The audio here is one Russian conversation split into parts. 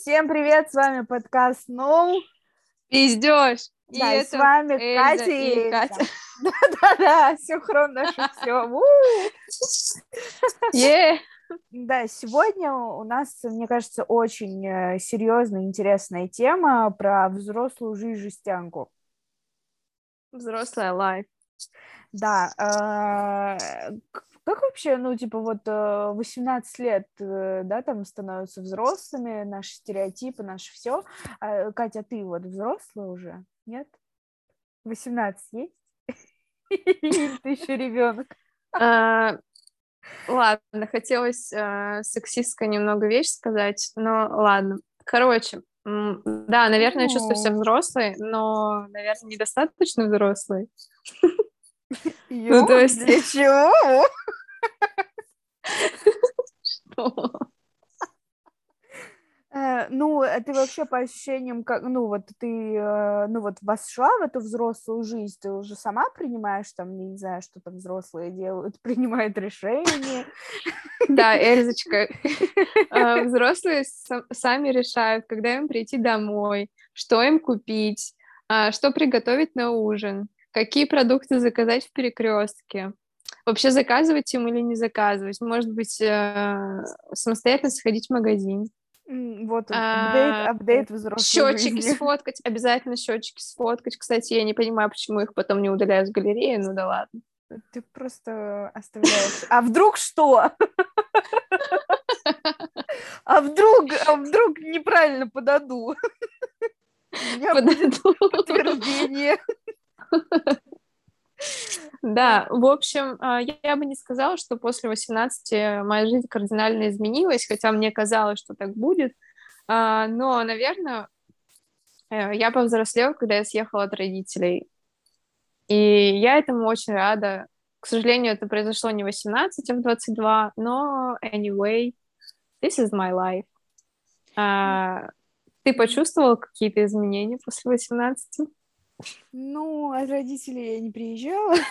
Всем привет, с вами подкаст Ну. Пиздешь. Да, и с вами Эльза Катя и Катя. Да-да-да, синхрон наше все. Да, сегодня у нас, мне кажется, очень э, серьезная, интересная тема про взрослую жизнь жестянку. Взрослая лайф. Да, э, как вообще, ну, типа, вот э, 18 лет, э, да, там становятся взрослыми, наши стереотипы, наше все. Катя, ты вот взрослая уже, нет? 18 есть? Или ты еще ребенок? А, Ладно, хотелось э, сексистская немного вещь сказать, но ладно. Короче, да, наверное, чувствую себя Ну. взрослой, но, наверное, недостаточно взрослой. Ё, то есть- Для чего? Э, Ну, а ты вообще по ощущениям, как, ну, вот ты, э, ну, вот вошла в эту взрослую жизнь, ты уже сама принимаешь там, не знаю, что там взрослые делают, принимают решения. Да, Эльзочка, э, взрослые са- сами решают, когда им прийти домой, что им купить, а, что приготовить на ужин, какие продукты заказать в перекрестке. Вообще заказывать им или не заказывать. Может быть, э, самостоятельно сходить в магазин. Вот он, А, апдейт, апдейт взрослой Счетчики жизни. сфоткать, обязательно счетчики сфоткать. Кстати, я не понимаю, почему их потом не удаляют с галереи, ну да ладно. Ты просто оставляешь. А вдруг что? А вдруг, а вдруг неправильно подаду? Подойду. подтверждение. Да, в общем, а, я бы не сказала, что после 18 моя жизнь кардинально изменилась, хотя мне казалось, что так будет. А, Но, наверное, э, я повзрослела, когда я съехала от родителей. И я этому очень рада. К сожалению, это произошло не в 18, а в 22, но anyway, this is my life. А, Ты почувствовал какие-то изменения после 18? Ну, от родителей я не приезжала.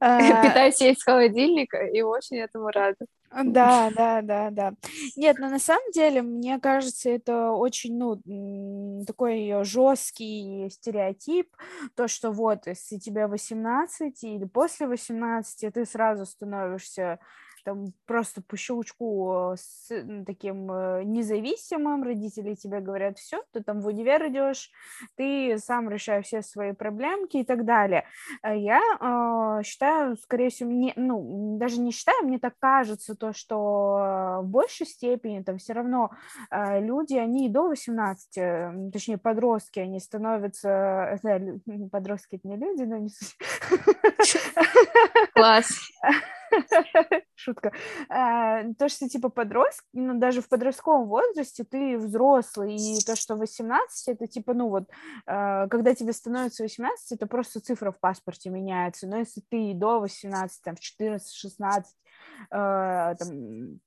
А, Питаюсь я из холодильника и очень этому рада. Да, да, да, да. Нет, но на самом деле, мне кажется, это очень, ну, такой жесткий стереотип, то, что вот, если тебе 18 или после 18, ты сразу становишься там просто по щелчку с таким э, независимым, родители тебе говорят, все, ты там в универ идешь, ты сам решаешь все свои проблемки и так далее. А Я э, считаю, скорее всего, мне, ну, даже не считаю, мне так кажется, то, что э, в большей степени там все равно э, люди, они и до 18, э, м, точнее, подростки, они становятся, э, да, подростки это не люди, но не. Класс. Шутка. А, То, что типа подростки, ну, даже в подростковом возрасте ты взрослый, и то, что 18, это типа, ну вот, а, когда тебе становится 18, это просто цифра в паспорте меняется, но если ты до 18, там, в 14-16, а, там,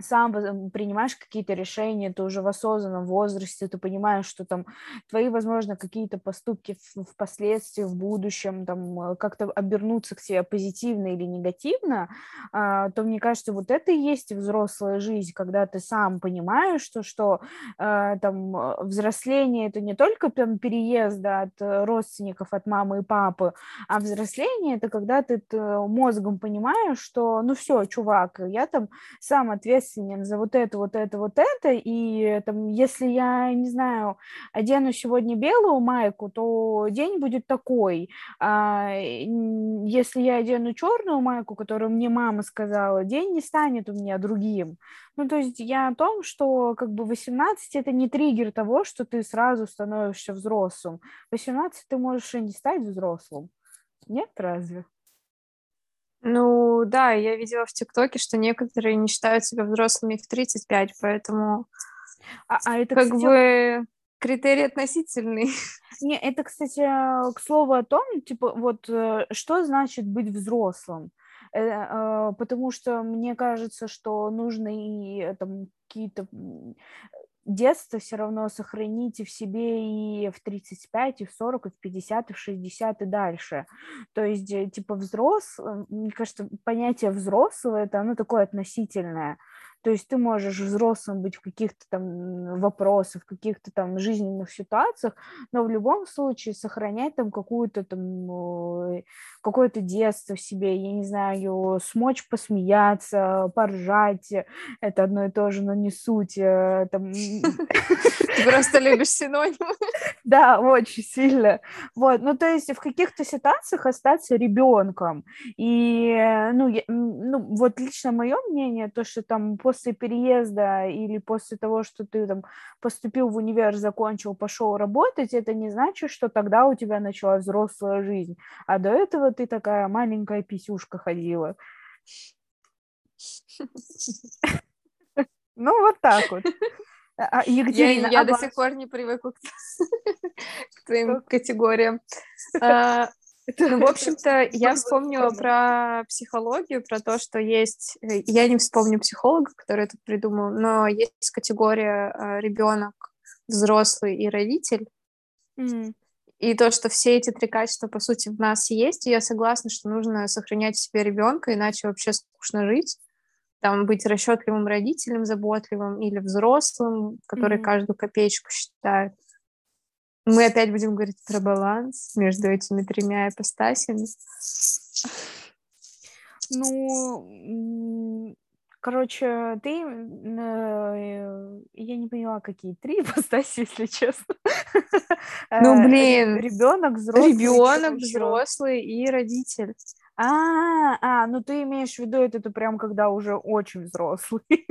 сам принимаешь какие-то решения, ты уже в осознанном возрасте, ты понимаешь, что там твои, возможно, какие-то поступки впоследствии, в будущем, там, э, как-то обернутся к тебе позитивно или негативно, а, то мне кажется, вот это и есть взрослая жизнь, когда ты сам понимаешь, что, что а, там э, взросление это не только там да, от э, родственников, от мамы и папы, а взросление это когда ты т- мозгом понимаешь, что ну все, чувак, я там сам ответственен за вот это, вот это, вот это, и там, если я, не знаю, одену сегодня белую майку, то день будет такой, а, если я одену черную майку, которую мне мама сказала, день не станет у меня другим. Ну, то есть я о том, что как бы 18 это не триггер того, что ты сразу становишься взрослым. 18 ты можешь и не стать взрослым. Нет, разве? Ну да, я видела в ТикТоке, что некоторые не считают себя взрослыми в 35, поэтому А, а это, как кстати, бы критерий относительный. Не, это, кстати, э, к слову о том, типа, вот э, что значит быть взрослым? Э, Потому что мне кажется, что нужно и там какие-то детство все равно сохранить и в себе и в 35, и в 40, и в 50, и в 60, и дальше. То есть, э, типа, взрослый, мне кажется, понятие взрослого, это оно такое относительное. То есть ты можешь взрослым быть в каких-то там вопросах, в каких-то там жизненных ситуациях, но в любом случае сохранять там какую-то там какое-то детство в себе, я не знаю, смочь посмеяться, поржать, это одно и то же, но не суть. Э, там... Ты просто любишь синонимы. Да, очень сильно. Вот, ну то есть в каких-то ситуациях остаться ребенком. И, ну, я, ну, вот лично мое мнение, то, что там после переезда или после того, что ты там поступил в универ, закончил, пошел работать, это не значит, что тогда у тебя началась взрослая жизнь. А до этого ты такая маленькая писюшка ходила. Ну, вот так вот. А, Екатерина, я, я а до сих пор не привыкла к, к твоим категориям. А, ну, в общем-то, я вспомнила про психологию, про то, что есть... Э, я не вспомню психолога, который это придумал, но есть категория э, ребенок, взрослый и родитель. Mm. И то, что все эти три качества, по сути, в нас есть, и я согласна, что нужно сохранять в себе ребенка, иначе вообще скучно жить. Там быть расчетливым родителем, заботливым или взрослым, который mm-hmm. каждую копеечку считает. Мы опять будем говорить про баланс между этими тремя ипостасями. Ну, короче, ты... Э, я не поняла, какие три ипостаси, если честно. Ну, э, блин. Ребенок, взрослый. Ребенок, взрослый и родитель. А, а, ну ты имеешь в виду это, это прям когда уже очень взрослый.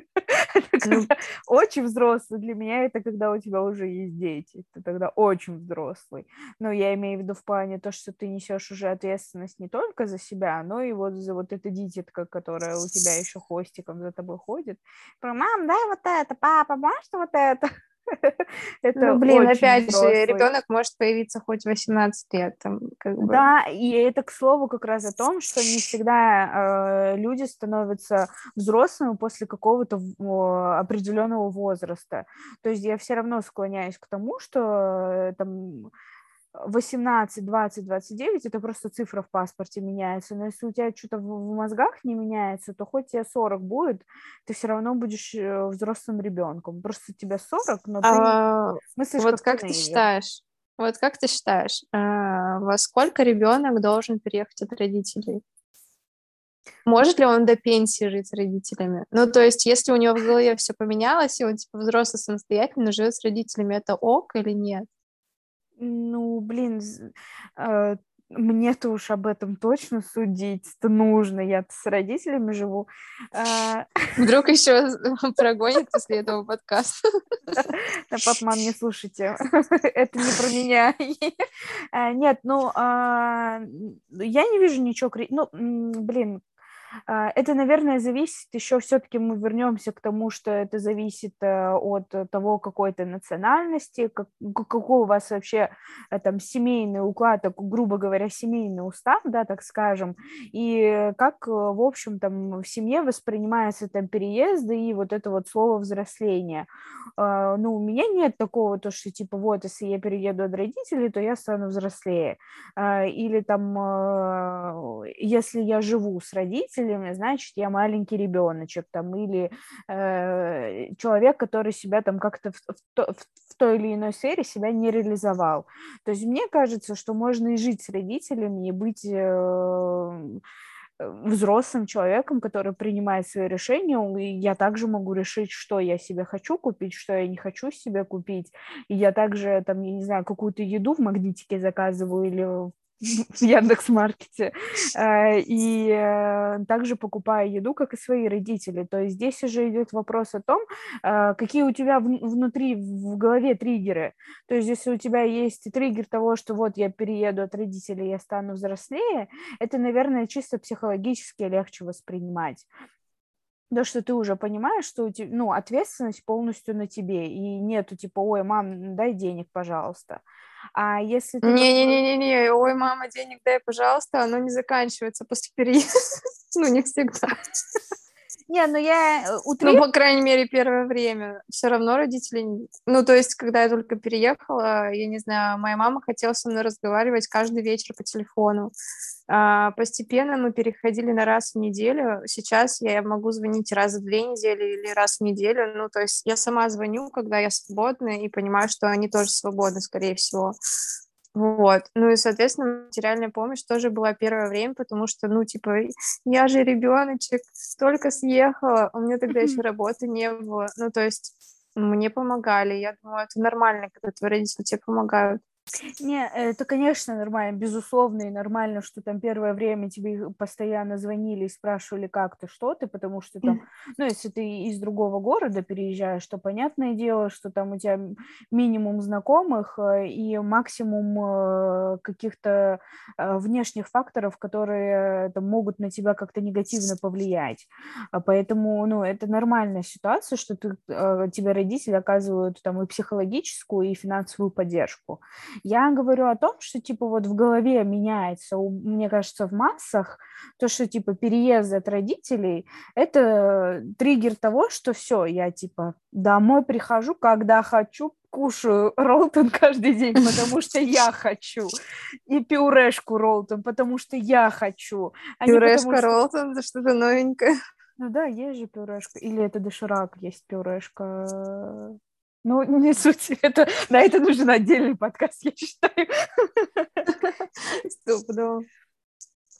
Ну. Очень взрослый для меня это когда у тебя уже есть дети. Ты тогда очень взрослый. Но я имею в виду в плане то, что ты несешь уже ответственность не только за себя, но и вот за вот эта дитятка, которая у тебя еще хвостиком за тобой ходит. Про мам, дай вот это, папа, можешь вот это? Это ну, блин, опять взрослый. же, ребенок может появиться хоть 18 лет. Там, как бы. Да, и это, к слову, как раз о том, что не всегда э, люди становятся взрослыми после какого-то э, определенного возраста. То есть я все равно склоняюсь к тому, что э, там 18, 20, 29 это просто цифра в паспорте меняется. Но если у тебя что-то в мозгах не меняется, то хоть тебе 40 будет, ты все равно будешь э, взрослым ребенком. Просто тебе 40, но ты а, мыслишь Вот как, ты считаешь? Вот как ты считаешь, а, во сколько ребенок должен переехать от родителей? Может ли он до пенсии жить с родителями? Ну, то есть, если у него в голове все поменялось, и он типа взрослый самостоятельно живет с родителями, это ок или нет? Ну, блин, э, мне-то уж об этом точно судить-то нужно. Я с родителями живу. А, Вдруг еще прогонит после этого подкаста. Да, пап, мам, не слушайте. Это не про меня. А, нет, ну, а, я не вижу ничего... Ну, блин, это, наверное, зависит еще все-таки мы вернемся к тому, что это зависит э, от того, какой то национальности, как, какой у вас вообще э, там семейный уклад, грубо говоря, семейный устав, да, так скажем, и как, э, в общем, там в семье воспринимается там переезды и вот это вот слово взросление. А, ну, у меня нет такого, то, что типа вот, если я перееду от родителей, то я стану взрослее. А, или там, если я живу с родителями, родителями, значит, я маленький ребеночек, там, или э, человек, который себя там как-то в, в, в той или иной сфере себя не реализовал. То есть мне кажется, что можно и жить с родителями, и быть э, взрослым человеком, который принимает свои решения, и я также могу решить, что я себе хочу купить, что я не хочу себе купить, и я также, там, я не знаю, какую-то еду в магнитике заказываю или в Яндекс.Маркете, э, и э, также покупаю еду, как и свои родители. То есть здесь уже идет вопрос о том, э, какие у тебя внутри, в голове триггеры. То есть если у тебя есть триггер того, что вот я перееду от родителей, я стану взрослее, это, наверное, чисто психологически легче воспринимать. То, что ты уже понимаешь, что ну, ответственность полностью на тебе, и нету типа, ой, мам, дай денег, пожалуйста. А если ты... Не-не-не-не, ой, мама, денег дай, пожалуйста, оно не заканчивается после переезда. ну, не всегда. Не, ну я утрирую... Ну, по крайней мере, первое время. Все равно родители... Ну, то есть, когда я только переехала, я не знаю, моя мама хотела со мной разговаривать каждый вечер по телефону. А, постепенно мы переходили на раз в неделю. Сейчас я могу звонить раз в две недели или раз в неделю. Ну, то есть я сама звоню, когда я свободна, и понимаю, что они тоже свободны, скорее всего. Вот. Ну и, соответственно, материальная помощь тоже была первое время, потому что, ну, типа, я же ребеночек, только съехала, у меня тогда еще работы не было. Ну, то есть мне помогали. Я думаю, это нормально, когда твои родители тебе помогают. Не, это, конечно, нормально, безусловно, и нормально, что там первое время тебе постоянно звонили и спрашивали, как ты, что ты, потому что там, ну, если ты из другого города переезжаешь, то понятное дело, что там у тебя минимум знакомых э, и максимум э, каких-то э, внешних факторов, которые там, могут на тебя как-то негативно повлиять. А поэтому, ну, это нормальная ситуация, что ты, тебе родители оказывают там и психологическую, и финансовую поддержку. Я говорю о том, что, типа, вот в голове меняется, мне кажется, в массах, то, что, типа, переезд от родителей – это триггер того, что все, я, типа, домой прихожу, когда хочу, кушаю роллтон каждый день, потому что я хочу. И пюрешку роллтон, потому что я хочу. А Пюрешка потому, роллтон, это что-то новенькое. Ну да, есть же пюрешка. Или это доширак есть пюрешка. Ну, не суть. Это, на это нужен отдельный подкаст, я считаю. Стопудово.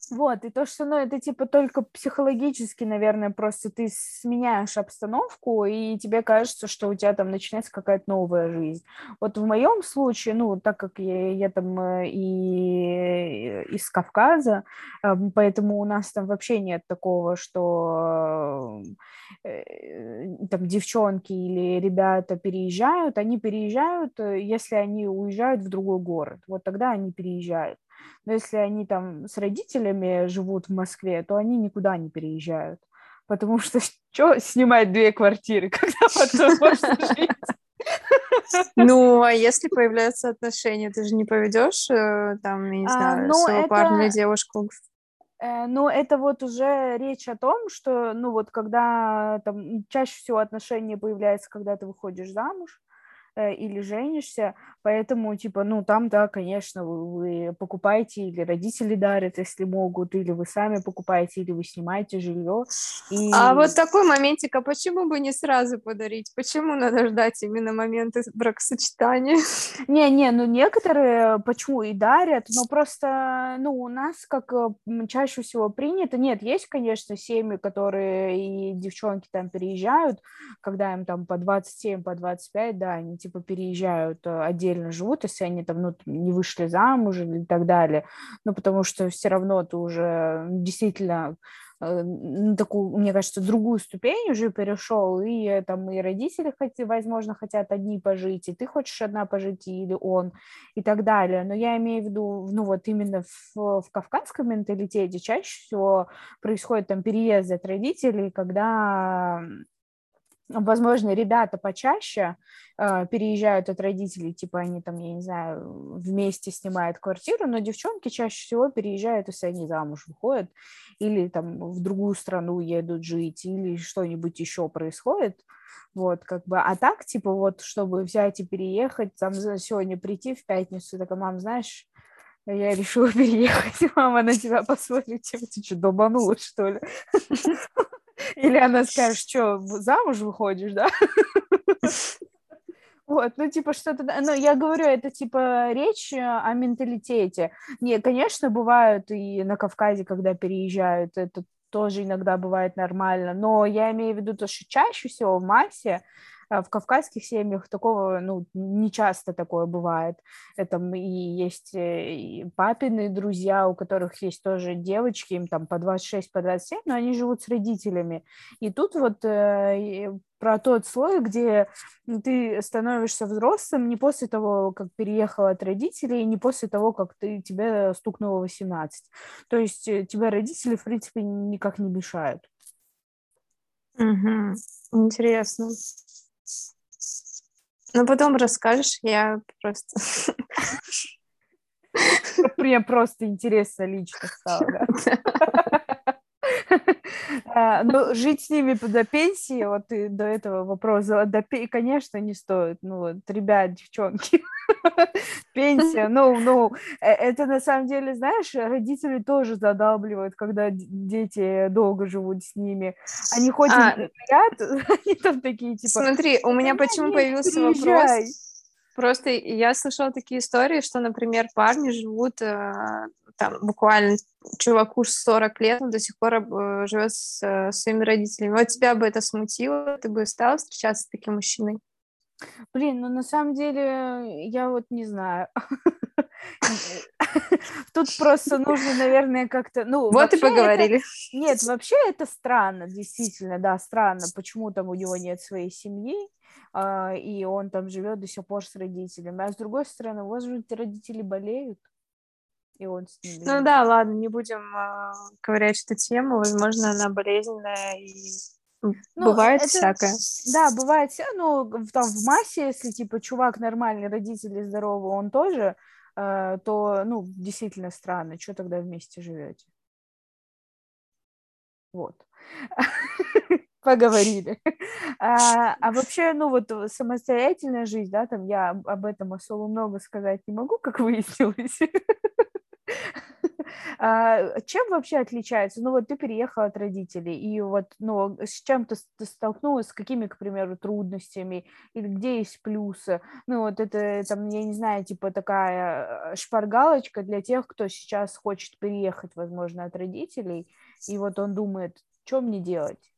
Вот, и то, что, ну, это типа только психологически, наверное, просто ты сменяешь обстановку, и тебе кажется, что у тебя там начинается какая-то новая жизнь. Вот в моем случае, ну, так как я, я там э, и из Кавказа, эм, поэтому у нас там вообще нет такого, что э, там девчонки или ребята переезжают, они переезжают, э, если они уезжают в другой город, вот тогда они переезжают. Но если они там с родителями живут в Москве, то они никуда не переезжают. Потому что что снимать две квартиры, когда потом можно жить? Ну, а если появляются отношения, ты же не поведешь э, там, я не а, знаю, ну, своего парня девушку э, ну, это вот уже речь о том, что, ну, вот когда там чаще всего отношения появляются, когда ты выходишь замуж, Э, или женишься, поэтому, типа, ну, там, да, конечно, вы, вы покупаете, или родители дарят, если могут, или вы сами покупаете, или вы снимаете жилье. И... А вот такой моментик, а почему бы не сразу подарить? Почему надо ждать именно момента бракосочетания? Не-не, ну, некоторые почему и дарят, но просто, ну, у нас, как э, чаще всего принято, нет, есть, конечно, семьи, которые и девчонки там переезжают, когда им там по 27, по 25, да, они типа переезжают, э, отдельно живут, если они там, ну, не вышли замуж и так далее, ну, потому что все равно ты уже действительно э, на такую, мне кажется, другую ступень уже перешел, и э, там и родители, возможно, хотят одни пожить, и ты хочешь одна пожить, или он, и так далее. Но я имею в виду, ну вот именно в, в кавказском менталитете чаще всего происходит там переезд от родителей, когда возможно, ребята почаще э, переезжают от родителей, типа они там, я не знаю, вместе снимают квартиру, но девчонки чаще всего переезжают, если они замуж выходят, или там в другую страну едут жить, или что-нибудь еще происходит. Вот, как бы, а так, типа, вот, чтобы взять и переехать, там, сегодня прийти в пятницу, такая, мам, знаешь, я решила переехать, мама на тебя посмотрит, типа, ты что, долбанулась, что ли? Или она скажет, что замуж выходишь, да? Вот, ну, типа, что-то... Ну, я говорю, это, типа, речь о менталитете. Не, конечно, бывают и на Кавказе, когда переезжают, это тоже иногда бывает нормально, но я имею в виду то, что чаще всего в массе в кавказских семьях такого, ну, не часто такое бывает. Это и есть э, и папины друзья, у которых есть тоже девочки, им там по 26, по 27, но они живут с родителями. И тут вот э, про тот слой, где ты становишься взрослым не после того, как переехал от родителей, не после того, как ты, тебе стукнуло 18. То есть э, тебя родители, в принципе, никак не мешают. Угу. Интересно. Ну, потом расскажешь, я просто... Мне просто интересно лично стало, да? А, ну, жить с ними до пенсии, вот и до этого вопроса, до, конечно, не стоит. Ну, вот, ребят, девчонки, пенсия, ну, ну, э, это на самом деле, знаешь, родители тоже задабливают, когда дети долго живут с ними. Они хоть а, говорят, они там такие, типа... Смотри, у меня почему появился вопрос... Просто я слышала такие истории, что, например, парни живут э, там буквально чуваку 40 лет, он до сих пор э, живет с э, своими родителями. Вот тебя бы это смутило? Ты бы стала встречаться с таким мужчиной? Блин, ну на самом деле я вот не знаю. Тут просто нужно, наверное, как-то... Ну, вот и поговорили. Это... Нет, вообще это странно, действительно, да, странно, почему там у него нет своей семьи, а, и он там живет до сих пор с родителями. А с другой стороны, у вас же родители болеют, и он с ними. Ну да, ладно, не будем э, ковырять эту тему. Возможно, она болезненная и ну, бывает это, всякое. Да, бывает все, ну, там в массе, если, типа, чувак нормальный, родители здоровы, он тоже, э, то, ну, действительно странно, что тогда вместе живете? Вот. Поговорили. А, а вообще, ну, вот самостоятельная жизнь, да, там я об этом особо много сказать не могу, как выяснилось. А, чем вообще отличается? Ну, вот ты переехала от родителей, и вот, ну, с чем ты, столкнулась, с какими, к примеру, трудностями, или где есть плюсы? Ну, вот это, там, я не знаю, типа такая э, шпаргалочка для тех, кто сейчас хочет переехать, возможно, от родителей, и вот он думает, что мне делать?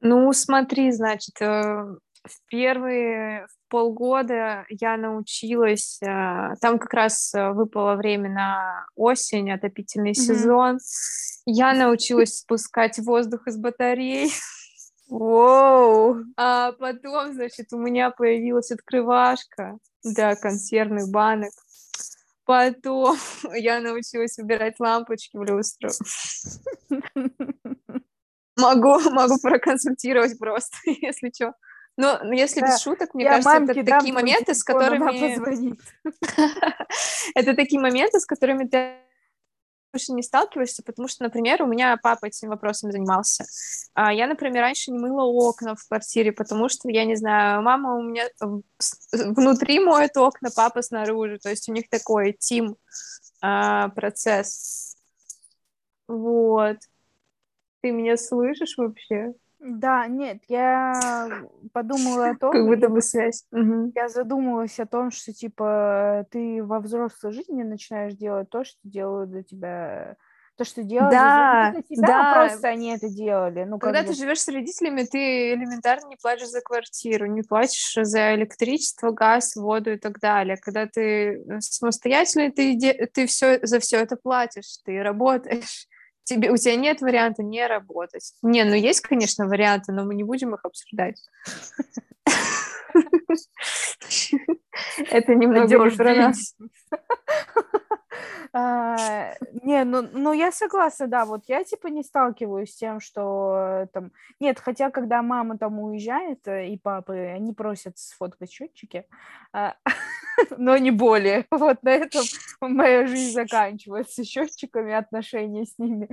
Ну, смотри, значит, э, в первые полгода я научилась, э, там как раз э, выпало время на осень, отопительный mm-hmm. сезон, я научилась спускать воздух из батарей. Воу! А потом, значит, у меня появилась открывашка для консервных банок. Потом я научилась убирать лампочки в люстру. Могу, могу проконсультировать просто, если что. Но если да. без шуток, мне я кажется, это такие моменты, с которыми... это такие моменты, с которыми ты больше не сталкиваешься, потому что, например, у меня папа этим вопросом занимался. А я, например, раньше не мыла окна в квартире, потому что, я не знаю, мама у меня внутри моет окна, папа снаружи, то есть у них такой тим а, процесс. Вот. Ты меня слышишь вообще? Да, нет, я подумала о том... Как будто бы связь. Я задумалась о том, что, типа, ты во взрослой жизни начинаешь делать то, что делают для тебя то, что делали да, за тебя, да. а просто они это делали. Ну, Когда ты бы... живешь с родителями, ты элементарно не платишь за квартиру, не платишь за электричество, газ, воду и так далее. Когда ты самостоятельный, ты, ты все, за все это платишь, ты работаешь тебе, у тебя нет варианта не работать. Не, ну есть, конечно, варианты, но мы не будем их обсуждать. Это немного не про нас. А, не, ну, ну я согласна, да, вот я типа не сталкиваюсь с тем, что э, там, нет, хотя когда мама там уезжает э, и папы, они просят сфоткать счетчики, а, но не более, вот на этом моя жизнь заканчивается, счетчиками, отношения с ними,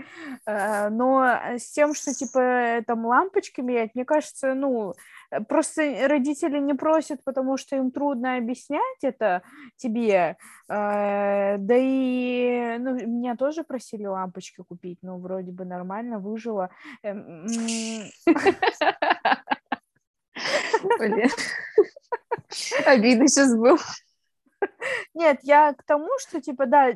а, но с тем, что типа там лампочки менять, мне кажется, ну, просто родители не просят, потому что им трудно объяснять это тебе, да и ну, меня тоже просили лампочки купить, но вроде бы нормально, выжила. Эм, Обидно сейчас был. Нет, я к тому, что, типа, да,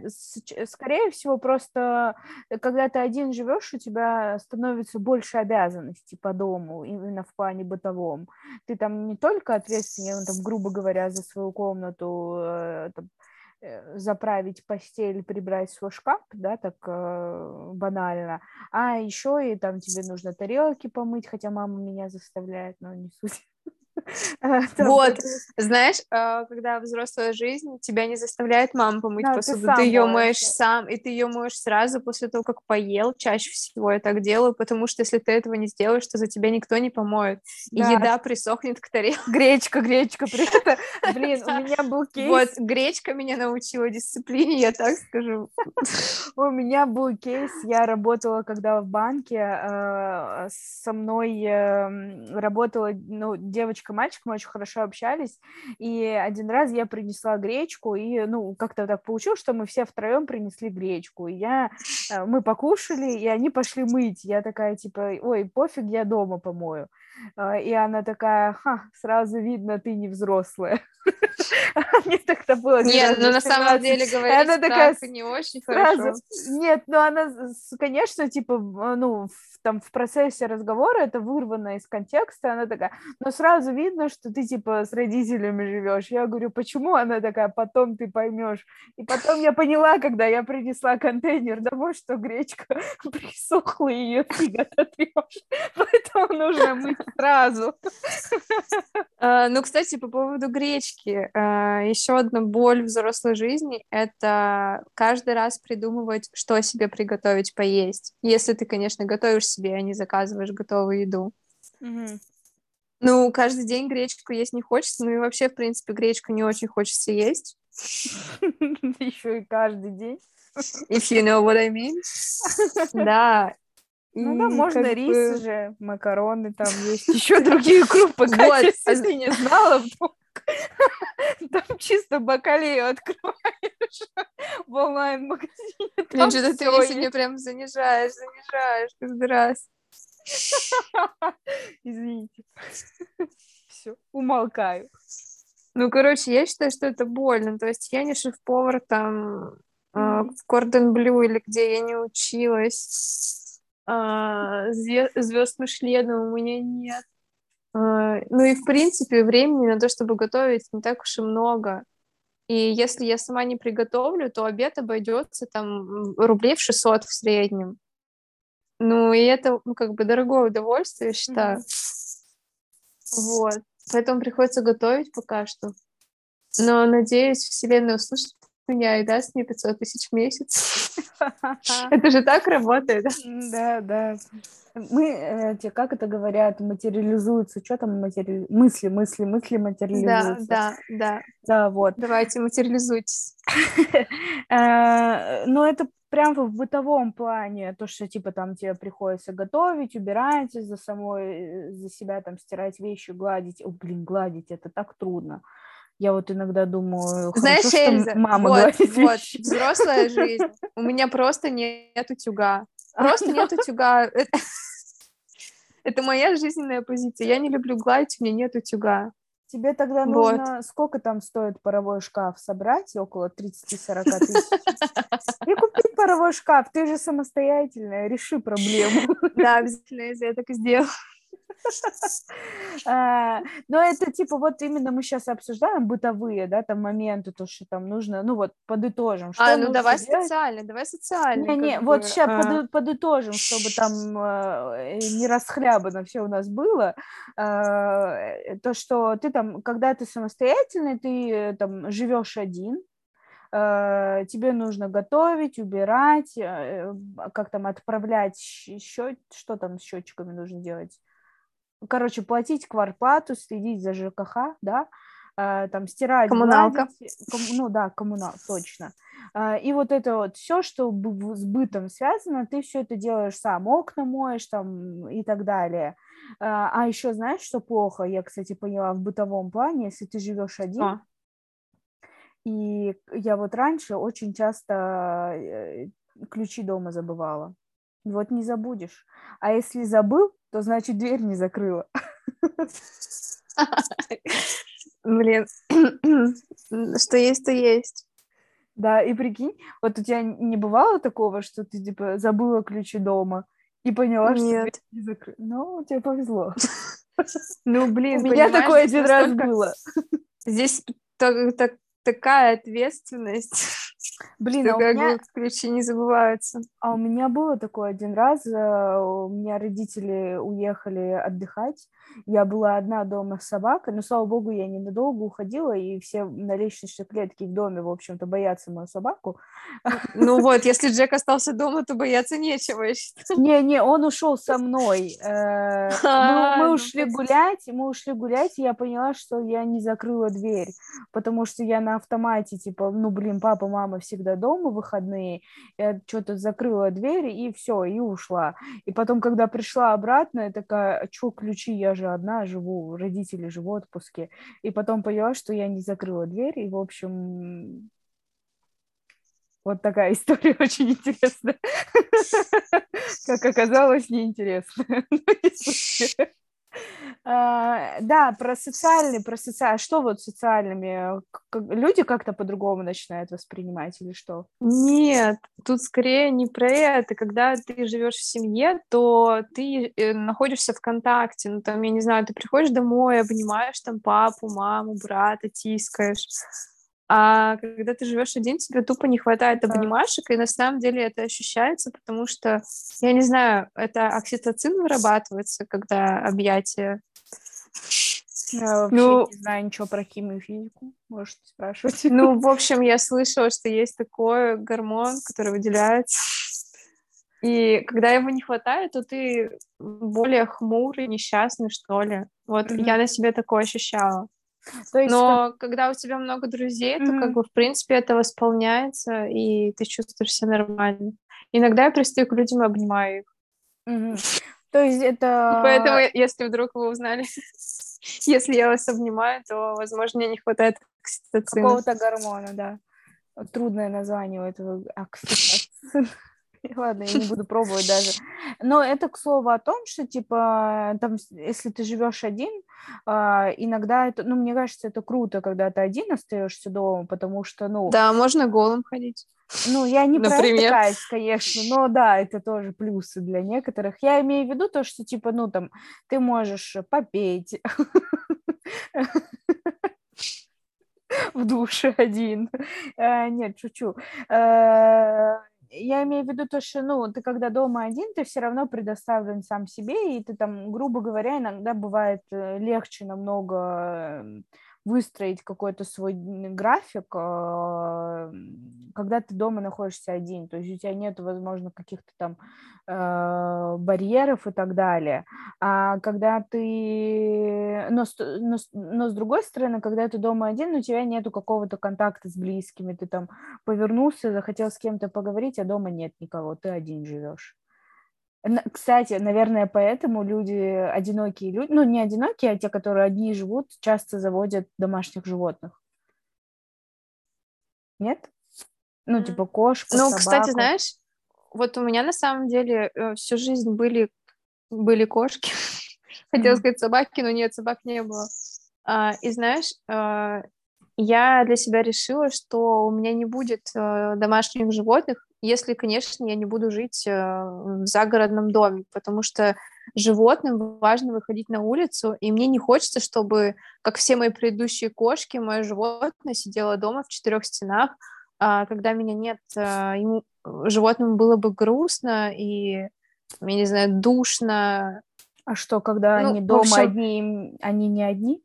скорее всего, просто э, когда ты один живешь, у тебя становится больше обязанностей по дому, именно в плане бытовом. Ты там не только ответственен, там, грубо говоря, за свою комнату, э, там, Э, заправить постель, прибрать свой шкаф, да, так э, банально, а еще и там тебе нужно тарелки помыть, хотя мама меня заставляет, но не суть. А, Вот, знаешь, а, когда взрослая жизнь, тебя не заставляет мама помыть посуду, ты ее моешь, сам, и ты ее моешь сразу после того, как поел. Чаще всего я так делаю, потому что если ты этого не сделаешь, то за тебя никто не помоет, и Да. еда присохнет к тарелке. Гречка, гречка, блин, у меня был кейс, Вот, гречка меня научила дисциплине, я так скажу. у меня был кейс, я работала, когда в банке, э, со мной э, работала, ну, девочка-мальчик, мы очень хорошо общались, и один раз я принесла гречку, и, ну, как-то так получилось, что мы все втроем принесли гречку, и я, э, мы покушали, и они пошли мыть, я такая, типа, ой, пофиг, я дома помою, и она такая, ха, сразу видно, ты не взрослая. Мне тогда было Нет, ну на самом 18. деле говорить она такая так не очень хорошо. Нет, ну она, конечно, типа, ну, там в процессе разговора это вырвано из контекста, она такая, но сразу видно, что ты, типа, с родителями живешь. Я говорю, почему? Она такая, потом ты поймешь. И потом я поняла, когда я принесла контейнер домой, что гречка присохла, и ее фиг ототрешь. Поэтому нужно мыть сразу. А, Ну, кстати, по поводу гречки, еще одна боль взрослой жизни — это каждый раз придумывать, что себе приготовить поесть. Если ты, конечно, готовишь себе, а не заказываешь готовую еду. Ну, каждый день гречку есть не хочется, ну и вообще, в принципе, гречку не очень хочется есть. Еще и каждый день. If you know what I mean. Да. Ну да, можно рис бы- же, макароны, там есть еще другие крупы. Вот, если а- ты не знала вдруг, там чисто бакалею открываешь в онлайн-магазине. Блин, что-то ты меня сегодня прям занижаешь, занижаешь каждый раз. Извините. Все, умолкаю. Ну, короче, я считаю, что это больно. То есть я не шеф-повар там а, в Кордон Блю или где я не училась. А, звезд Мишлена у меня нет. А, ну и, в принципе, времени на то, чтобы готовить, не так уж и много. И если я сама не приготовлю, то обед обойдется там рублей в 600 в среднем. Ну, и это, ну, как бы дорогое удовольствие, я считаю. Вот. Поэтому приходится готовить пока что. Но, надеюсь, Вселенная услышит меня и даст мне 500 тысяч в месяц. Это же так работает. Да, да. Мы, э, как это говорят, материализуются. Что там матери... Мысли, мысли, мысли Да, материализуются. да, да. Да, вот. Давайте, материализуйтесь. Э, Но это прям в бытовом плане, то, что, типа, там тебе приходится готовить, убирать за самой, э, за себя там стирать вещи, гладить. О, блин, гладить, это так трудно. Я вот иногда думаю, Знаешь, хорошо, что Эльза, мама вот, гладит вот, вещи. взрослая жизнь. У меня просто нет утюга. Просто нет утюга. Это- Это моя жизненная позиция. Я не люблю гладить, у меня нет утюга. Тебе тогда Вот. нужно, сколько там стоит паровой шкаф собрать? Около 30-40 тысяч. И купить паровой шкаф. Ты же самостоятельная, реши проблему. Да, обязательно, если я так и сделаю. А, Но это типа вот именно мы сейчас обсуждаем бытовые, да, там моменты, то, что там нужно, ну вот подытожим. А, ну давай социально, давай социально. Не-не, вот сейчас а. подытожим, чтобы там э, не расхлябано все у нас было. Э, То, что ты там, когда ты самостоятельный, ты э, там живешь один, э, тебе нужно готовить, убирать, э, как там отправлять счет, что там с счетчиками нужно делать? Короче, платить кварплату, следить за ЖКХ, да, э, там стирать, Коммуналка. гладить, ком- ну да, коммунал, точно. А, И вот это вот все, что с бытом связано, ты все это делаешь сам, окна моешь там и так далее. А а еще знаешь, что плохо? Я, кстати, поняла в бытовом плане, если ты живешь один, Что? и я вот раньше очень часто э, ключи дома забывала. Вот не забудешь. А если забыл, то значит дверь не закрыла. Блин, что есть, то есть. Да, и прикинь, вот у тебя не бывало такого, что ты типа забыла ключи дома и поняла, что дверь не закрыта. Ну, тебе повезло. Ну, блин, У меня такое один раз было. Здесь так, так- такая ответственность. Блин, а у меня... ключи не забываются. А у меня было такое один раз, э, у меня родители уехали отдыхать, я была одна дома с собакой, но, слава богу, я ненадолго уходила, и все на лестничной клетке в доме, в общем-то, боятся мою собаку. Ну вот, если Джек остался дома, то бояться нечего. Не-не, он ушел со мной. Э, мы, мы ну, ушли гулять, мы ушли гулять, и я поняла, что я не закрыла дверь, потому что я на автомате, типа, ну, блин, папа, мама всегда дома в выходные, я что-то закрыла дверь, и все, и ушла. И потом, когда пришла обратно, я такая, а что ключи, я же одна живу, родители живут в отпуске. И потом поняла, что я не закрыла дверь, и, в общем, вот такая история очень интересная. Как оказалось, неинтересная. А, да, про социальный, про социальный. Что вот социальными? Люди как-то по-другому начинают воспринимать или что? Нет, тут скорее не про это. Когда ты живешь в семье, то ты э, находишься в контакте. Ну, там, я не знаю, ты приходишь домой, обнимаешь там папу, маму, брата, тискаешь. А когда ты живешь один, тебе тупо не хватает обнимашек, и на самом деле это ощущается, потому что, я не знаю, это окситоцин вырабатывается, когда объятия. Я вообще ну, не знаю ничего про химию и физику, можете спрашивать. Ну, в общем, я слышала, что есть такой гормон, который выделяется. И когда его не хватает, то ты более хмурый, несчастный, что ли. Вот mm-hmm. я на себе такое ощущала. То есть, Но как... когда у тебя много друзей, mm-hmm. то как бы в принципе это восполняется, и ты чувствуешь себя нормально. Иногда я пристаю к людям и обнимаю их. Mm-hmm. То есть это... Поэтому, если вдруг вы узнали, если я вас обнимаю, то, возможно, мне не хватает окситоцина. Какого-то гормона, да. Трудное название у этого окситоцина. Ладно, я не буду пробовать даже. Но это к слову о том, что, типа, там, если ты живешь один, а, иногда это, ну, мне кажется, это круто, когда ты один остаешься дома, потому что, ну... Да, можно голым ходить. Ну, я не Например? про это, конечно, но да, это тоже плюсы для некоторых. Я имею в виду то, что, типа, ну, там, ты можешь попеть в душе один. Э, нет, шучу э, я имею в виду то, что, ну, ты когда дома один, ты все равно предоставлен сам себе, и ты там, грубо говоря, иногда бывает э, легче намного выстроить какой-то свой график, а, когда ты дома находишься один, то есть у тебя нет, возможно, каких-то там э, барьеров и так далее. А когда ты... Но, но, но с другой стороны, когда ты дома один, у тебя нету какого-то контакта с близкими, ты там повернулся, захотел с кем-то поговорить, а дома нет никого, ты один живешь. Кстати, наверное, поэтому люди, одинокие люди, ну, не одинокие, а те, которые одни живут, часто заводят домашних животных. Нет? Ну, типа кошку, Ну, собаку. кстати, знаешь, вот у меня на самом деле э, всю жизнь были, были кошки. Хотела сказать собаки, но нет, собак не было. А, и знаешь, а, я для себя решила, что у меня не будет а, домашних животных, если, конечно, я не буду жить э, в загородном доме, потому что животным важно выходить на улицу, и мне не хочется, чтобы, как все мои предыдущие кошки, мое животное сидело дома в четырех стенах, а когда меня нет, э, ему, животному было бы грустно и, я не знаю, душно. А что, когда ну, они дома общем... одни, они не одни?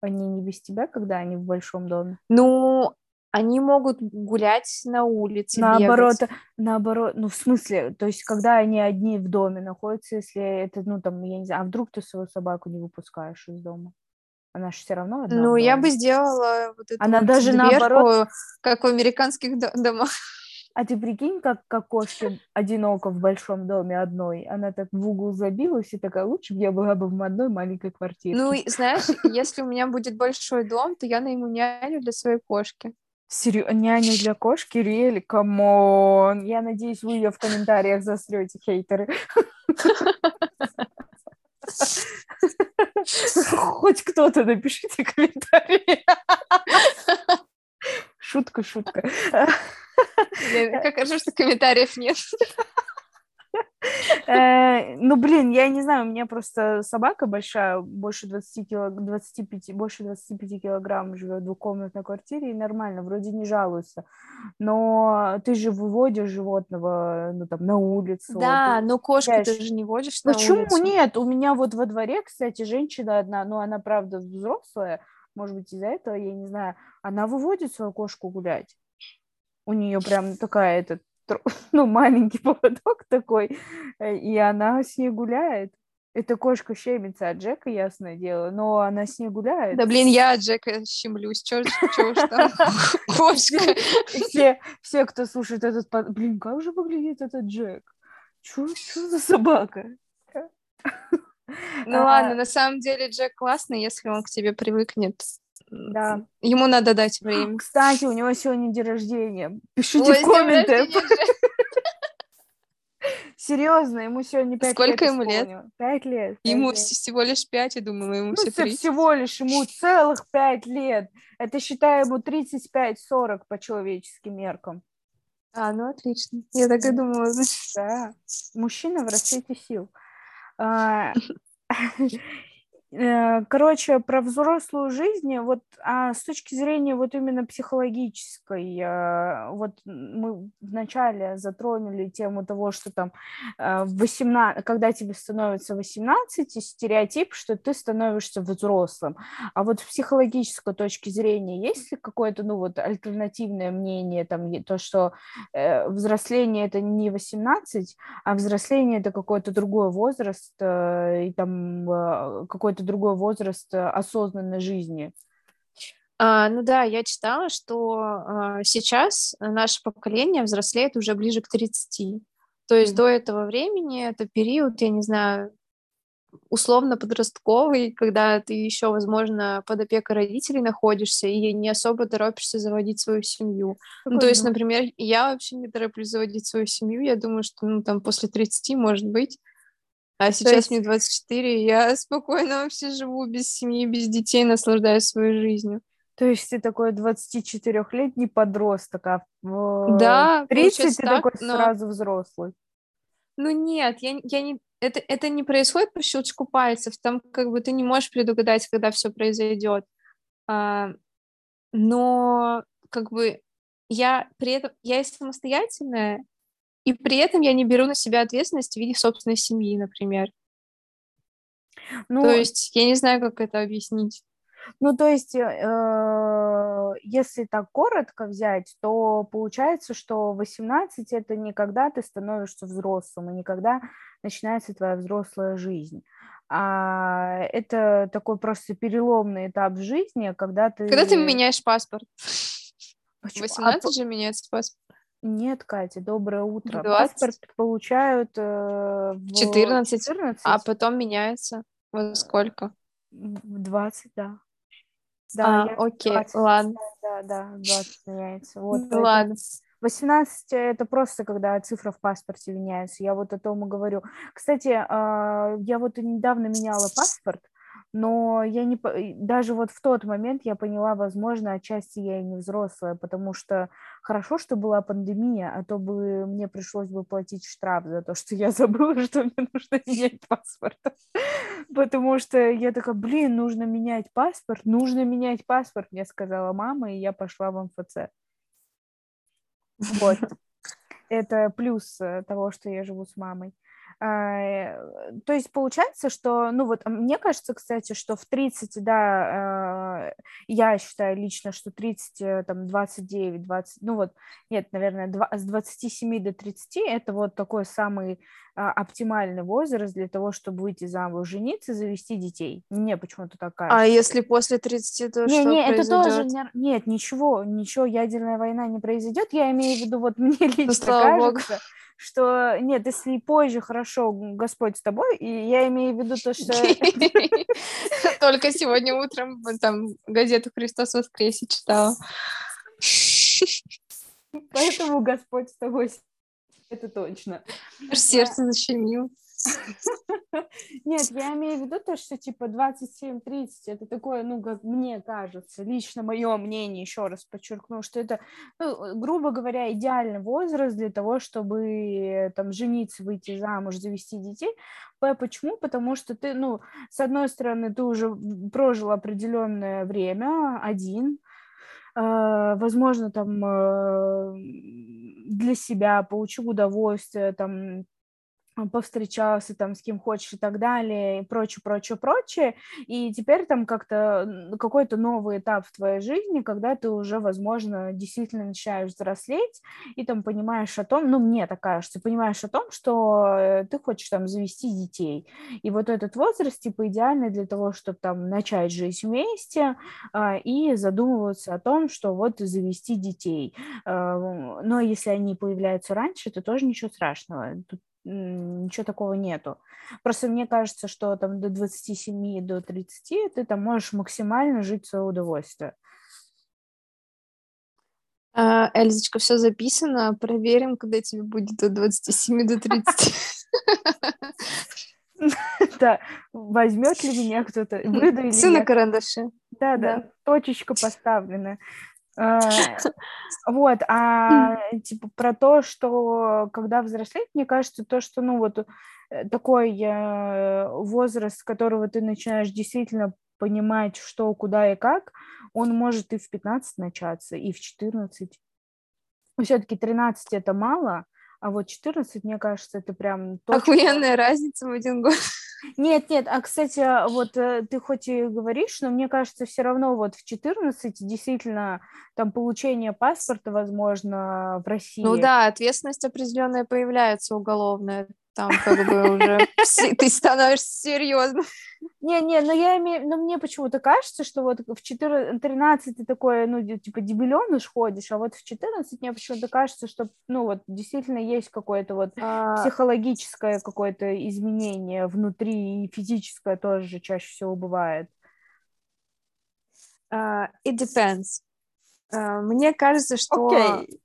Они не без тебя, когда они в большом доме? Ну, они могут гулять на улице, наоборот, бегать. наоборот, ну в смысле, то есть когда они одни в доме находятся, если это, ну там, я не знаю, а вдруг ты свою собаку не выпускаешь из дома? Она же все равно одна. Ну, я бы сделала вот эту Она вот даже дверку, наоборот... как в американских домах. А ты прикинь, как, как кошка одиноко в большом доме одной. Она так в угол забилась и такая, лучше бы я была бы в одной маленькой квартире. Ну, знаешь, если у меня будет большой дом, то я найму няню для своей кошки. Серьезно, няня для кошки, really, come on. Я надеюсь, вы ее в комментариях засрете, хейтеры. Хоть кто-то напишите комментарий. Шутка, шутка. Как хорошо, что комментариев нет. Э, ну, блин, я не знаю, у меня просто собака большая, больше 20 кило, 25, больше 25 килограмм живет в двухкомнатной квартире, и нормально, вроде не жалуется. Но ты же выводишь животного, ну, там, на улицу. Да, но кошку ты же не водишь на Почему нет? У меня вот во дворе, кстати, женщина одна, ну, она, правда, взрослая, может быть, из-за этого, я не знаю, она выводит свою кошку гулять. У нее прям такая этот ну, маленький поводок такой, э, и она с ней гуляет. Эта кошка щемится от Джека, ясное дело, но она с ней гуляет. Да, блин, я от Джека щемлюсь, чё, чё уж там, кошка. Все, все, кто слушает этот... Блин, как же выглядит этот Джек? Чё, чё за собака? Ну а... ладно, на самом деле Джек классный, если он к тебе привыкнет. Да. Ему надо дать время. Кстати, у него сегодня день рождения. Пишите Ой, комменты. Серьезно, ему сегодня 5 Сколько лет ему лет? Пять лет. Ему лет. всего лишь пять, я думала, ему ну, все 30. всего лишь, ему целых пять лет. Это, считаю, ему 35-40 по человеческим меркам. А, ну отлично. Я так и думала. Да. Мужчина в расцвете сил. Э, короче, про взрослую жизнь, вот а с точки зрения вот именно психологической, э, вот мы вначале затронули тему того, что там 18, э, когда тебе становится 18, стереотип, что ты становишься взрослым. А вот с психологической точки зрения есть ли какое-то, ну вот, альтернативное мнение, там, то, что взросление это не 18, а взросление это какой-то другой возраст, и там какой-то какой-то другой возраст э, осознанной жизни. А, ну да, я читала, что а, сейчас наше поколение взрослеет уже ближе к 30. То есть mm. до этого времени это период, я не знаю, условно подростковый, когда ты еще, возможно, под опекой родителей находишься и не особо торопишься заводить свою семью. ну, то есть, например, я вообще не тороплюсь заводить свою семью, я думаю, что ну, там после 30, может быть, а сейчас есть... мне 24, и я спокойно вообще живу без семьи, без детей, наслаждаюсь своей жизнью. То есть ты такой 24-летний подросток, а в да, 30 ты так, такой но... сразу взрослый. Ну нет, я, я не... Это, это не происходит по щелчку пальцев, там как бы ты не можешь предугадать, когда все произойдет. А, но как бы я при этом, я и самостоятельная, и при этом я не беру на себя ответственность в виде собственной семьи, например. Ну, то есть я не знаю, как это объяснить. Ну, то есть, э, если так коротко взять, то получается, что 18 это не когда ты становишься взрослым, и не когда начинается твоя взрослая жизнь. А это такой просто переломный этап в жизни, когда ты... Когда ты меняешь паспорт. Почему? 18 а... же меняется паспорт. Нет, Катя, доброе утро. 20? Паспорт получают э, в 14, 14, а потом меняется. Во сколько? В 20, да. Да, а, окей, 20, ладно. Да, да, 20 меняется. Вот, ну, ладно. 18 это просто когда цифра в паспорте меняется. Я вот о том и говорю. Кстати, а, я вот недавно меняла паспорт, но я не даже вот в тот момент я поняла, возможно, отчасти я и не взрослая, потому что хорошо, что была пандемия, а то бы мне пришлось бы платить штраф за то, что я забыла, что мне нужно менять паспорт, потому что я такая, блин, нужно менять паспорт, нужно менять паспорт, мне сказала мама, и я пошла в МФЦ. Вот. Это плюс э, того, что я живу с мамой. А, то есть получается, что, ну вот, мне кажется, кстати, что в 30, да, э, я считаю лично, что 30, э, там, 29, 20, ну вот, нет, наверное, 2, с 27 до 30 это вот такой самый а, оптимальный возраст для того, чтобы выйти замуж, жениться, завести детей. Мне почему-то так а. А если после 30, то не, что не, произойдет? это тоже не, нет, ничего, ничего, ядерная война не произойдет. Я имею в виду, вот мне лично ну, кажется, Богу что нет, если позже хорошо, Господь с тобой, и я имею в виду то, что... Только сегодня утром там газету «Христос воскресе» читала. Поэтому Господь с тобой, это точно. Аж сердце защемило. Нет, я имею в виду то, что типа 27-30 это такое, ну, как мне кажется, лично мое мнение, еще раз подчеркну, что это, ну, грубо говоря, идеальный возраст для того, чтобы там жениться, выйти замуж, завести детей. Почему? Потому что ты, ну, с одной стороны, ты уже прожил определенное время один, а, возможно, там э, для себя получил удовольствие, там повстречался там с кем хочешь и так далее, и прочее, прочее, прочее, и теперь там как-то какой-то новый этап в твоей жизни, когда ты уже, возможно, действительно начинаешь взрослеть, и там понимаешь о том, ну, мне так кажется, понимаешь о том, что э, ты хочешь там завести детей, и вот этот возраст, типа, идеальный для того, чтобы там начать жить вместе а, и задумываться о том, что вот завести детей, а, но если они появляются раньше, то тоже ничего страшного, тут ничего такого нету. Просто мне кажется, что там до 27, до 30 ты там можешь максимально жить в свое удовольствие. А, Эльзочка, все записано. Проверим, когда тебе будет от 27 до 30. Да, возьмет ли меня кто-то, выйду или Все на карандаше. Да, да, точечка поставлена. А, вот, а типа про то, что когда взрослеть, мне кажется, то, что, ну, вот э, такой э, возраст, с которого ты начинаешь действительно понимать, что, куда и как, он может и в 15 начаться, и в 14. Все-таки 13 это мало, а вот 14, мне кажется, это прям... Точно... Охуенная разница в один год. Нет, нет, а, кстати, а, вот э, ты хоть и говоришь, но мне кажется, все равно вот в 14 действительно там получение паспорта, возможно, в России. Ну да, ответственность определенная появляется уголовная там как бы уже ты становишься серьезно. Не-не, но я имею, но мне почему-то кажется, что вот в 14, 13 ты такой, ну, типа, дебиленыш ходишь, а вот в 14 мне почему-то кажется, что, ну, вот действительно есть какое-то вот а... психологическое какое-то изменение внутри, и физическое тоже чаще всего бывает. Uh, it depends. Uh, мне кажется, что okay.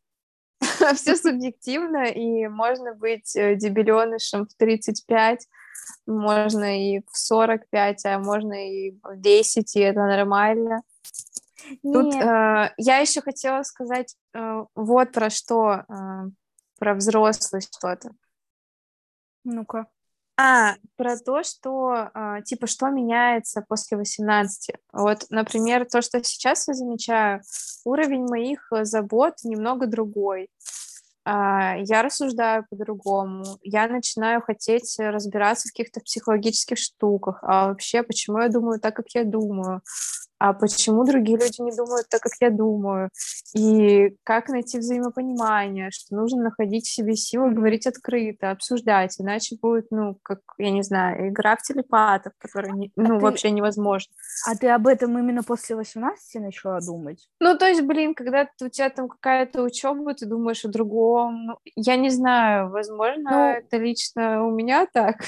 все субъективно, и можно быть э, дебилёнышем в 35, можно и в 45, а можно и в 10, и это нормально. Тут э, я еще хотела сказать э, вот про что, э, про взрослость что-то. Ну-ка. А, про то, что, э, типа, что меняется после 18. Вот, например, то, что сейчас я замечаю, уровень моих забот немного другой. Э, я рассуждаю по-другому. Я начинаю хотеть разбираться в каких-то психологических штуках. А вообще, почему я думаю так, как я думаю? А почему другие люди не думают так, как я думаю, и как найти взаимопонимание, что нужно находить в себе силы говорить открыто, обсуждать, иначе будет, ну, как, я не знаю, игра в телепатов, которая, не, а ну, ты... вообще невозможно. А ты об этом именно после 18 начала думать? Ну, то есть, блин, когда у тебя там какая-то учеба, ты думаешь о другом, ну, я не знаю, возможно, ну... это лично у меня так.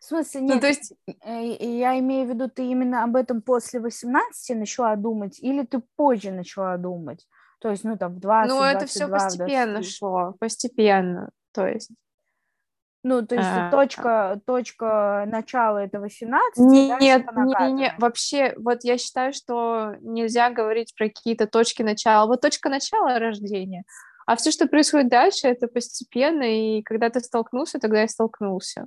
В смысле, ну, нет, ну, то есть... Э, я имею в виду, ты именно об этом после 18 начала думать, или ты позже начала думать? То есть, ну, там, в 20, Ну, это 22, все постепенно шло, постепенно, то есть... Ну, то есть а, точка, точка начала это 18, Нет, нет, не, не, вообще, вот я считаю, что нельзя говорить про какие-то точки начала. Вот точка начала рождения, а все, что происходит дальше, это постепенно, и когда ты столкнулся, тогда и столкнулся.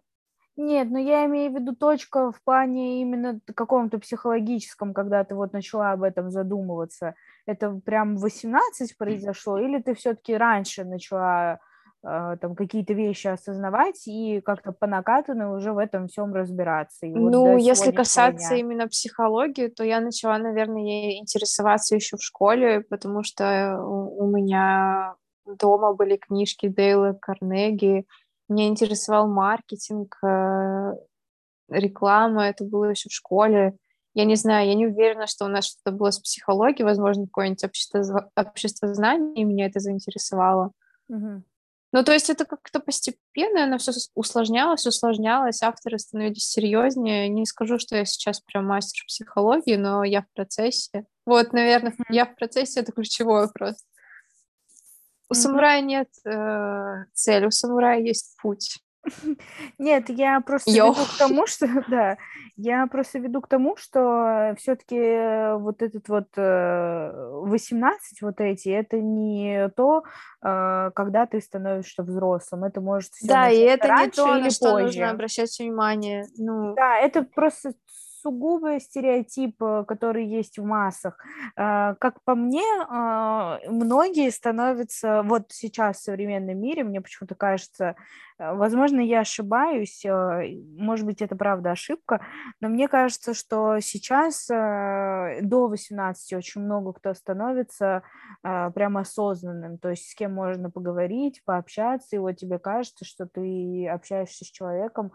Нет, но я имею в виду точка в плане именно каком-то психологическом, когда ты вот начала об этом задумываться. Это прям 18 произошло, или ты все-таки раньше начала э, там какие-то вещи осознавать и как-то по накатанной уже в этом всем разбираться. И ну, если касаться дня. именно психологии, то я начала, наверное, ей интересоваться еще в школе, потому что у меня дома были книжки Дейла Карнеги, меня интересовал маркетинг, э, реклама, это было еще в школе. Я не знаю, я не уверена, что у нас что-то было с психологией, возможно, какое-нибудь общество, общество знаний, и меня это заинтересовало. Угу. Ну, то есть это как-то постепенно, оно все усложнялось, усложнялось, авторы становились серьезнее. Не скажу, что я сейчас прям мастер психологии, но я в процессе. Вот, наверное, я в процессе — это ключевой вопрос. У самурая нет э, цели, у самурая есть путь. Нет, я просто Йо. веду к тому, что, да, я просто веду к тому, что все-таки вот этот вот э, 18 вот эти, это не то, э, когда ты становишься взрослым, это может все Да, и это не раньше то, или на что позже. нужно обращать внимание. Ну, Да, это просто сугубый стереотип, э, который есть в массах. Э, Как по мне, э, многие становятся, вот сейчас в современном мире, мне почему-то кажется, возможно, я ошибаюсь, э, может быть, это правда ошибка, но мне кажется, что сейчас э, до 18 очень много кто становится э, прям осознанным, то есть с кем можно поговорить, пообщаться, и вот тебе кажется, что ты общаешься с человеком,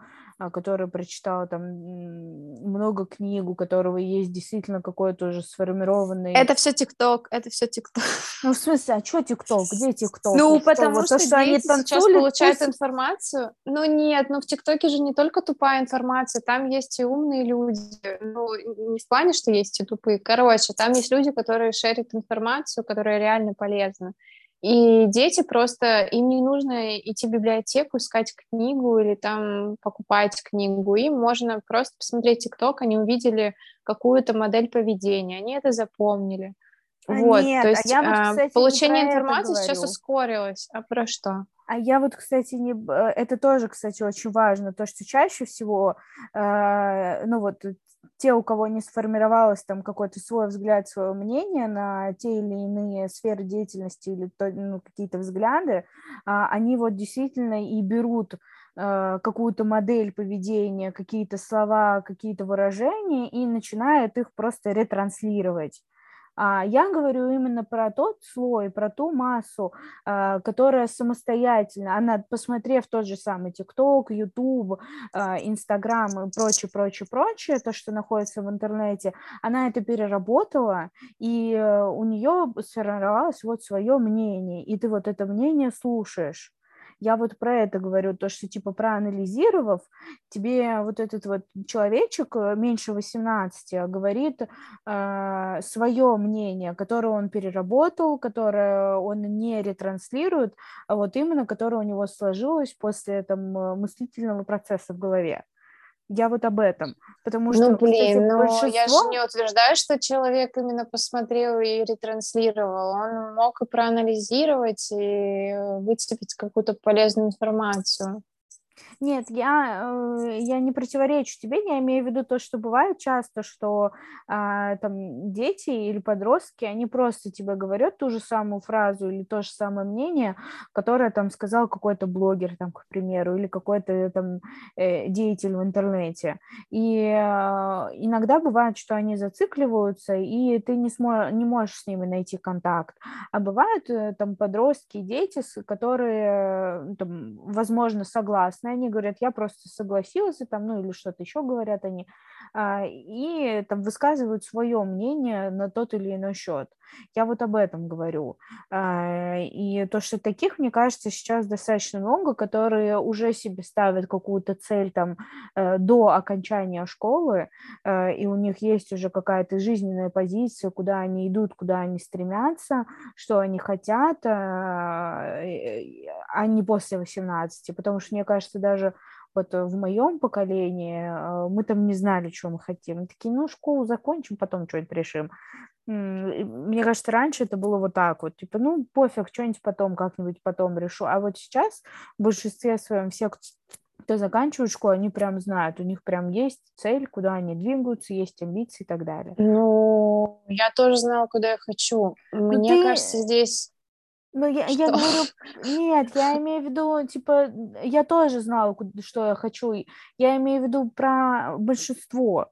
который прочитал там много книг, у которого есть действительно какой-то уже сформированный... это все ТикТок, это все ТикТок. Ну, в смысле, а что ТикТок? Где ТикТок? Ну, Вот потому вот что, то, что они дети сейчас танцуют, получают пусть- информацию. Ну, нет, ну в ТикТоке же не только тупая информация, там есть и умные люди. Ну, не в плане, что есть и тупые. Короче, там есть люди, которые шерят информацию, которая реально полезна. И дети просто, им не нужно идти в библиотеку, искать книгу или там покупать книгу. Им можно просто посмотреть ТикТок, они увидели какую-то модель поведения, они это запомнили. А Вот, нет, то а есть я вот, а, кстати, получение информации сейчас ускорилось. А про что? А я вот, кстати, не... э, это тоже, кстати, очень важно, то, что чаще всего, э, ну вот, э, те, у кого не сформировалось там какой-то свой взгляд, свое мнение на те или иные сферы деятельности или то- ну, какие-то взгляды, а, они вот действительно и берут э, какую-то модель поведения, какие-то слова, какие-то выражения и начинают их просто ретранслировать. А я говорю именно про тот слой, про ту массу, а, которая самостоятельно, она, посмотрев тот же самый ТикТок, Ютуб, Инстаграм и прочее, прочее, прочее, то, что находится в интернете, она это переработала, и э, у нее сформировалось вот свое мнение, и ты вот это мнение слушаешь. Я вот про это говорю, то, что типа проанализировав, тебе вот этот вот человечек э, меньше 18 говорит э, свое мнение, которое он переработал, которое он не ретранслирует, а вот именно которое у него сложилось после там э, мыслительного процесса в голове. Я вот об этом, потому что, Ну, блин, кстати, но я же большинство... не утверждаю, что человек именно посмотрел и ретранслировал. Он мог и проанализировать, и выцепить какую-то полезную информацию. Нет, я, э, я не противоречу тебе, я имею в виду то, что бывает часто, что а, там дети или подростки, они просто тебе говорят ту же самую фразу или то же самое мнение, которое там сказал какой-то блогер, там, к примеру, или какой-то там э, деятель в интернете. И а, иногда бывает, что они зацикливаются, и ты не, смо- не можешь с ними найти контакт. А бывают э, там подростки, дети, которые, там, возможно, согласны, они говорят, я просто согласился, там, ну или что-то еще говорят они, и там высказывают свое мнение на тот или иной счет. Я вот об этом говорю. А, И то, что таких, мне кажется, сейчас достаточно много, которые уже себе ставят какую-то цель там э, до окончания школы, э, и у них есть уже какая-то жизненная позиция, куда они идут, куда они стремятся, что они хотят, а э, а не после 18, потому что, мне кажется, даже вот в моем поколении э, мы там не знали, что мы хотим. Мы такие, ну, школу закончим, потом что-нибудь решим. Мне кажется, раньше это было вот так вот, типа, ну, пофиг, что-нибудь потом, как-нибудь потом решу. А вот сейчас в большинстве своем все, кто заканчивает школу, они прям знают, у них прям есть цель, куда они двигаются, есть амбиции и так далее. Ну, я тоже знала, куда я хочу. Мне ты- кажется, здесь... Ну, я, я говорю, нет, я имею в виду, типа, я тоже знала, что я хочу. Я имею в виду про большинство,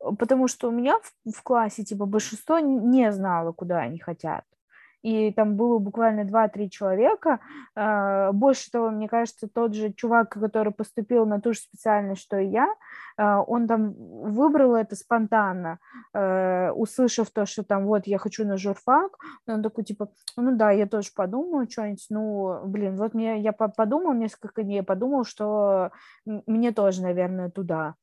э, потому что у меня в, в классе, типа, большинство не знало, куда они хотят. И там было буквально 2-3 человека. а, Больше того, мне кажется, тот же чувак, который поступил на ту же специальность, что и я, а, он там выбрал это спонтанно, э, услышав то, что там вот я хочу на журфак, он такой типа, ну да, я тоже подумаю что-нибудь, ну, блин, вот мне, я по- подумал несколько дней, подумал, что мне тоже, наверное, туда.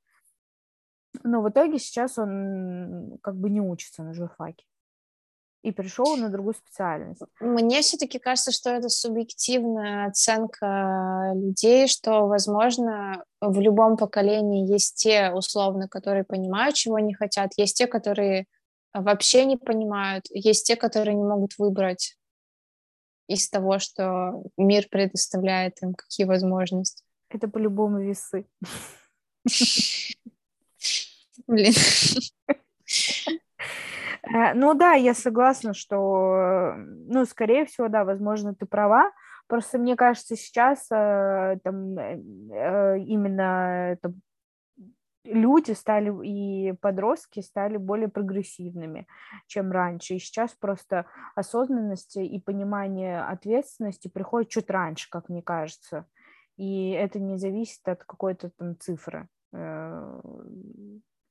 Но в итоге сейчас он как бы не учится на журфаке. И пришел на другую специальность. Мне все-таки кажется, что это субъективная оценка людей, что, возможно, в любом поколении есть те, условно, которые понимают, чего они хотят, есть те, которые вообще не понимают, есть те, которые не могут выбрать из того, что мир предоставляет им, какие возможности. Это по-любому весы. Блин. Э, ну да, я согласна, что, ну, скорее всего, да, возможно, ты права. Просто мне кажется, сейчас э, там э, именно там, люди стали и подростки стали более прогрессивными, чем раньше. И сейчас просто осознанность и понимание ответственности приходит чуть раньше, как мне кажется. И это не зависит от какой-то там цифры.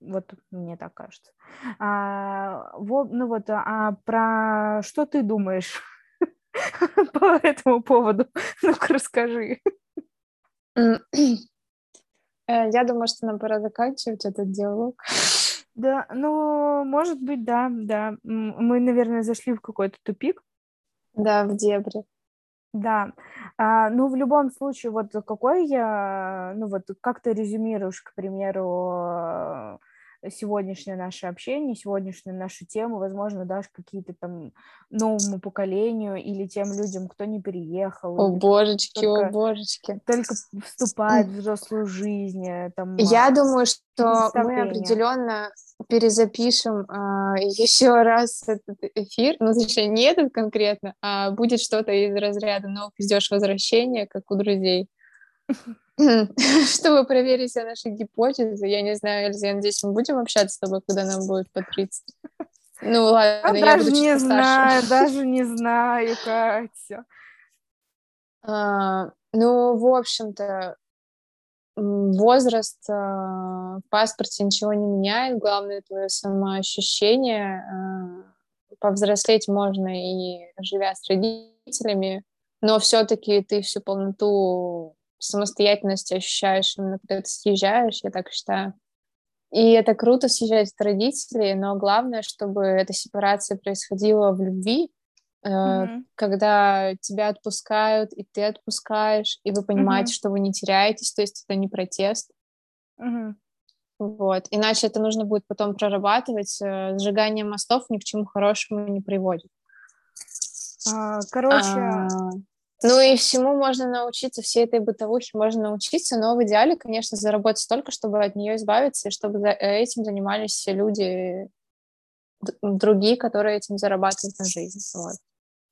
Вот мне так кажется. А, вот, ну вот, а про что ты думаешь по этому поводу? Ну-ка расскажи. Э, я думаю, что нам пора заканчивать этот диалог. Да, ну, может быть, да, да. Мы, наверное, зашли в какой-то тупик. Да, в дебри. Да, а, ну в любом случае, вот какой я, ну вот как ты резюмируешь, к примеру, сегодняшнее наше общение, сегодняшнюю нашу тему, возможно, дашь какие-то там новому поколению или тем людям, кто не переехал. О, божечки, только, о, божечки. Только вступает в взрослую жизнь. Э, там, Я а, думаю, что мы определенно перезапишем а, еще раз этот эфир, ну, точнее, не этот конкретно, а будет что-то из разряда «новых ждешь возвращения», как у друзей. чтобы проверить все наши гипотезы. Я не знаю, Эльза, я надеюсь, мы будем общаться с тобой, когда нам будет по 30. Ну ладно, а я даже буду не знаю, даже не знаю, Катя. А, ну, в общем-то, возраст а, в паспорте ничего не меняет, главное твое самоощущение. А, повзрослеть можно и живя с родителями, но все-таки ты всю полноту самостоятельности ощущаешь именно когда ты съезжаешь, я так считаю. И это круто съезжать от родителей, но главное, чтобы эта сепарация происходила в любви, mm-hmm. когда тебя отпускают, и ты отпускаешь, и вы понимаете, mm-hmm. что вы не теряетесь, то есть это не протест. Mm-hmm. Вот. Иначе это нужно будет потом прорабатывать. Э, сжигание мостов ни к чему хорошему не приводит. А, короче, а... Ну и всему можно научиться, всей этой бытовухе можно научиться, но в идеале, конечно, заработать столько, чтобы от нее избавиться, и чтобы э, этим занимались все люди другие, которые этим зарабатывают на жизнь. Вот.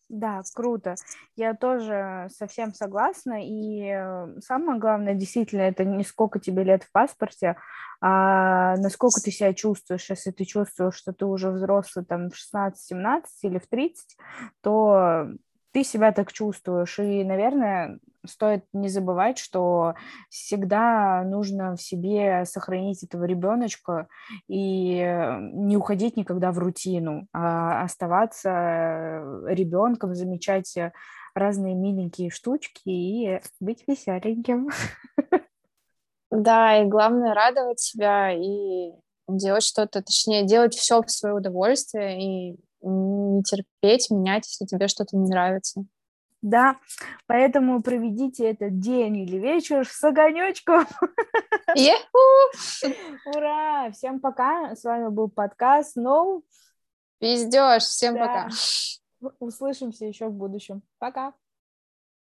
Да, круто. Я тоже совсем согласна. И э, самое главное, действительно, это не сколько тебе лет в паспорте, а насколько ты себя чувствуешь. Если ты чувствуешь, что ты уже взрослый там в 16-17 или в 30, то ты себя так чувствуешь. И, наверное, стоит не забывать, что всегда нужно в себе сохранить этого ребеночка и не уходить никогда в рутину, а оставаться ребенком, замечать разные миленькие штучки и быть веселеньким. Да, и главное радовать себя и делать что-то, точнее, делать все в свое удовольствие и не терпеть, менять, если тебе что-то не нравится. Да, поэтому проведите этот день или вечер с огонечком. Ура! Всем пока. С вами был подкаст No. Пиздешь. Всем да. пока. Услышимся еще в будущем. Пока.